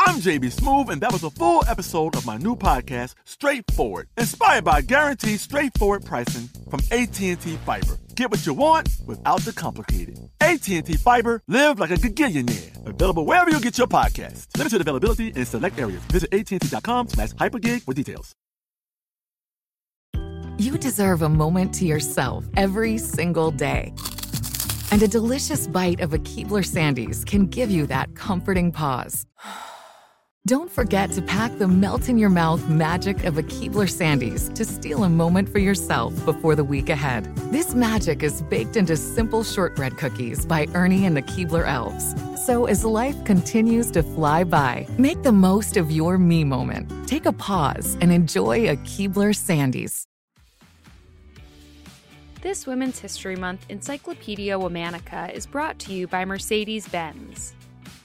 I'm JB Smoove, and that was a full episode of my new podcast, Straightforward, inspired by guaranteed straightforward pricing from AT&T Fiber. Get what you want without the complicated. AT&T Fiber, live like a gigillionaire. Available wherever you get your podcast. Limited availability in select areas. Visit AT&T.com slash hypergig for details. You deserve a moment to yourself every single day. And a delicious bite of a Keebler Sandies can give you that comforting pause. Don't forget to pack the melt in your mouth magic of a Keebler Sandies to steal a moment for yourself before the week ahead. This magic is baked into simple shortbread cookies by Ernie and the Keebler Elves. So as life continues to fly by, make the most of your me moment. Take a pause and enjoy a Keebler Sandies. This Women's History Month Encyclopedia Womanica is brought to you by Mercedes Benz.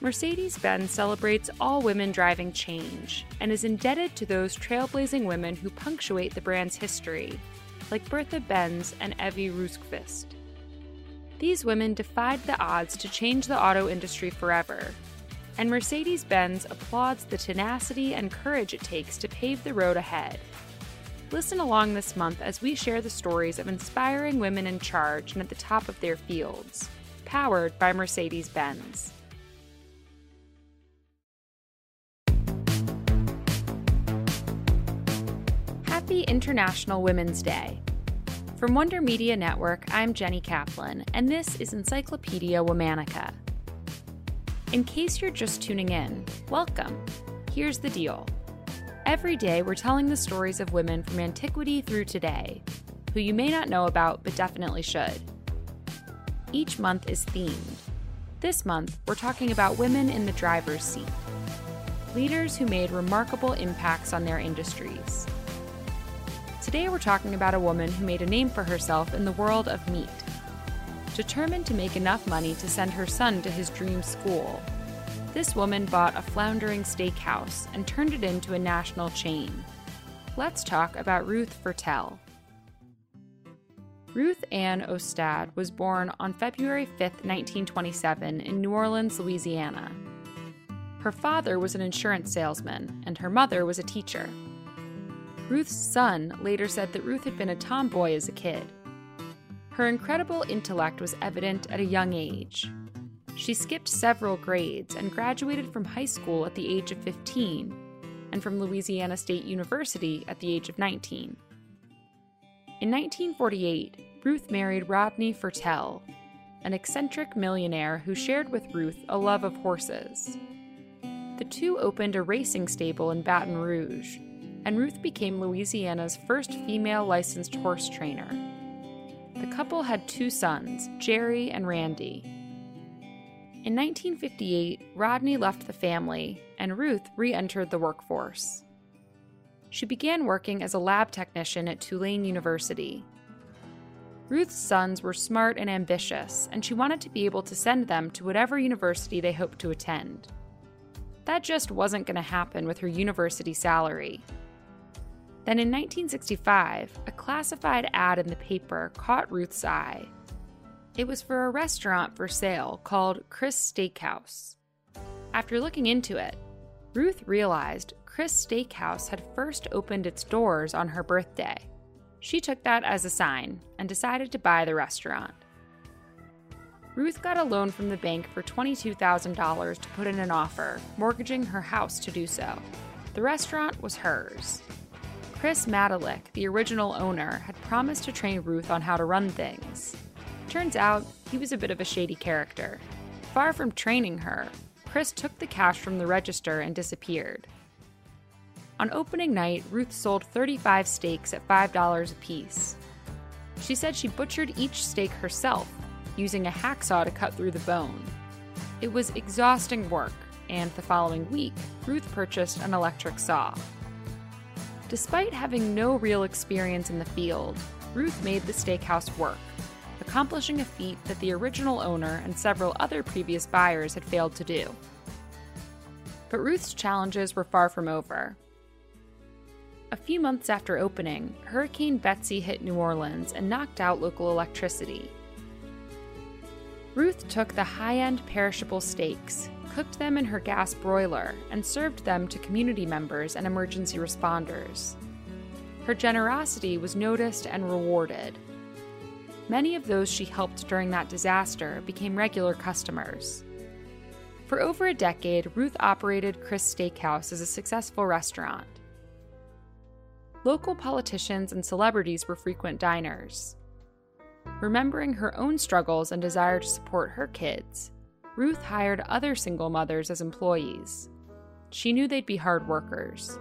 Mercedes Benz celebrates all women driving change and is indebted to those trailblazing women who punctuate the brand's history, like Bertha Benz and Ewy Rosqvist. These women defied the odds to change the auto industry forever, and Mercedes Benz applauds the tenacity and courage it takes to pave the road ahead. Listen along this month as we share the stories of inspiring women in charge and at the top of their fields, powered by Mercedes Benz. Happy International Women's Day. From Wonder Media Network, I'm Jenny Kaplan, and this is Encyclopedia Womanica. In case you're just tuning in, welcome. Here's the deal. Every day, we're telling the stories of women from antiquity through today, who you may not know about but definitely should. Each month is themed. This month, we're talking about women in the driver's seat, leaders who made remarkable impacts on their industries. Today, we're talking about a woman who made a name for herself in the world of meat. Determined to make enough money to send her son to his dream school, this woman bought a floundering steakhouse and turned it into a national chain. Let's talk about Ruth Fertel. Ruth Ann Udstad was born on February 5, 1927, in New Orleans, Louisiana. Her father was an insurance salesman, and her mother was a teacher. Ruth's son later said that Ruth had been a tomboy as a kid. Her incredible intellect was evident at a young age. She skipped several grades and graduated from high school at the age of 15 and from Louisiana State University at the age of 19. In 1948, Ruth married Rodney Fertel, an eccentric millionaire who shared with Ruth a love of horses. The two opened a racing stable in Baton Rouge, and Ruth became Louisiana's first female licensed horse trainer. The couple had two sons, Jerry and Randy. In 1958, Rodney left the family, and Ruth re entered the workforce. She began working as a lab technician at Tulane University. Ruth's sons were smart and ambitious, and she wanted to be able to send them to whatever university they hoped to attend. That just wasn't going to happen with her university salary. Then in 1965, a classified ad in the paper caught Ruth's eye it was for a restaurant for sale called Chris Steakhouse. After looking into it, Ruth realized Chris Steakhouse had first opened its doors on her birthday. She took that as a sign and decided to buy the restaurant. Ruth got a loan from the bank for $22,000 to put in an offer, mortgaging her house to do so. The restaurant was hers. Chris Matulich, the original owner, had promised to train Ruth on how to run things. Turns out, he was a bit of a shady character. Far from training her, Chris took the cash from the register and disappeared. On opening night, Ruth sold 35 steaks at $5 apiece. She said she butchered each steak herself, using a hacksaw to cut through the bone. It was exhausting work, and the following week, Ruth purchased an electric saw. Despite having no real experience in the field, Ruth made the steakhouse work, accomplishing a feat that the original owner and several other previous buyers had failed to do. But Ruth's challenges were far from over. A few months after opening, Hurricane Betsy hit New Orleans and knocked out local electricity. Ruth took the high end perishable steaks, cooked them in her gas broiler, and served them to community members and emergency responders. Her generosity was noticed and rewarded. Many of those she helped during that disaster became regular customers. For over a decade, Ruth operated Chris Steakhouse as a successful restaurant. Local politicians and celebrities were frequent diners. Remembering her own struggles and desire to support her kids, Ruth hired other single mothers as employees. She knew they'd be hard workers.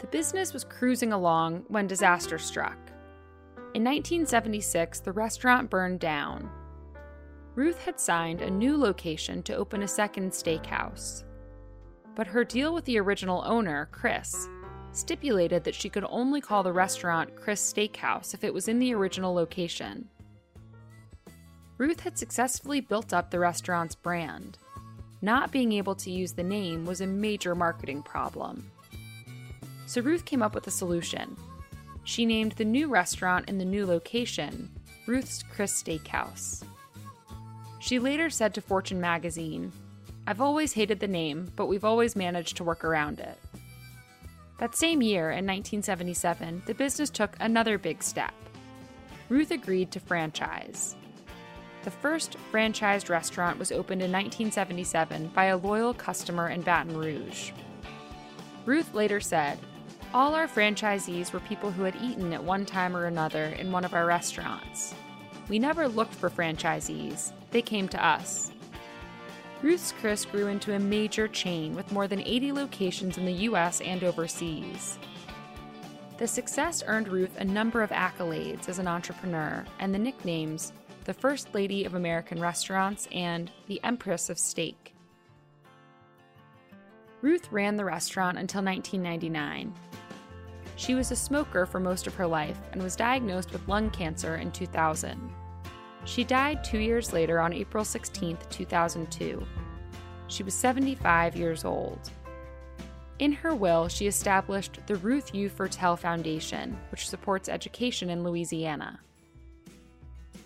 The business was cruising along when disaster struck. In 1976, the restaurant burned down. Ruth had signed a new location to open a second steakhouse. But her deal with the original owner, Chris, stipulated that she could only call the restaurant Chris Steakhouse if it was in the original location. Ruth had successfully built up the restaurant's brand. Not being able to use the name was a major marketing problem. So Ruth came up with a solution. She named the new restaurant in the new location Ruth's Chris Steakhouse. She later said to Fortune magazine, I've always hated the name, but we've always managed to work around it. That same year, in 1977, the business took another big step. Ruth agreed to franchise. The first franchised restaurant was opened in 1977 by a loyal customer in Baton Rouge. Ruth later said, All our franchisees were people who had eaten at one time or another in one of our restaurants. We never looked for franchisees, they came to us. Ruth's Chris grew into a major chain with more than 80 locations in the US and overseas. The success earned Ruth a number of accolades as an entrepreneur and the nicknames the First Lady of American Restaurants and the Empress of Steak. Ruth ran the restaurant until 1999. She was a smoker for most of her life and was diagnosed with lung cancer in 2000. She died two years later on April 16, 2002. She was 75 years old. In her will, she established the Ruth U. Fertel Foundation, which supports education in Louisiana.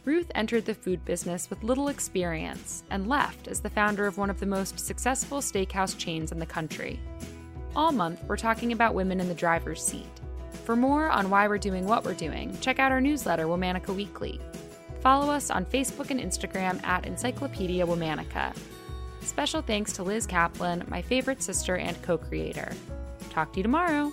Ruth entered the food business with little experience and left as the founder of one of the most successful steakhouse chains in the country. All month, we're talking about women in the driver's seat. For more on why we're doing what we're doing, check out our newsletter, Womanica Weekly. Follow us on Facebook and Instagram at Encyclopedia Womanica. Special thanks to Liz Kaplan, my favorite sister and co creator. Talk to you tomorrow.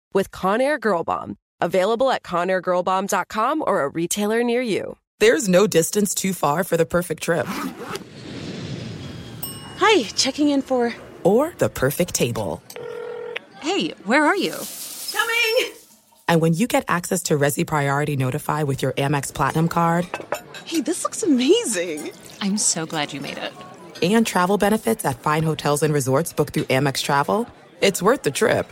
with Conair Girl Bomb. Available at ConairGirlBomb.com or a retailer near you. There's no distance too far for the perfect trip. Hi, checking in for. Or the perfect table. Hey, where are you? Coming! And when you get access to Resy Priority Notify with your Amex Platinum card. Hey, this looks amazing! I'm so glad you made it. And travel benefits at fine hotels and resorts booked through Amex Travel. It's worth the trip.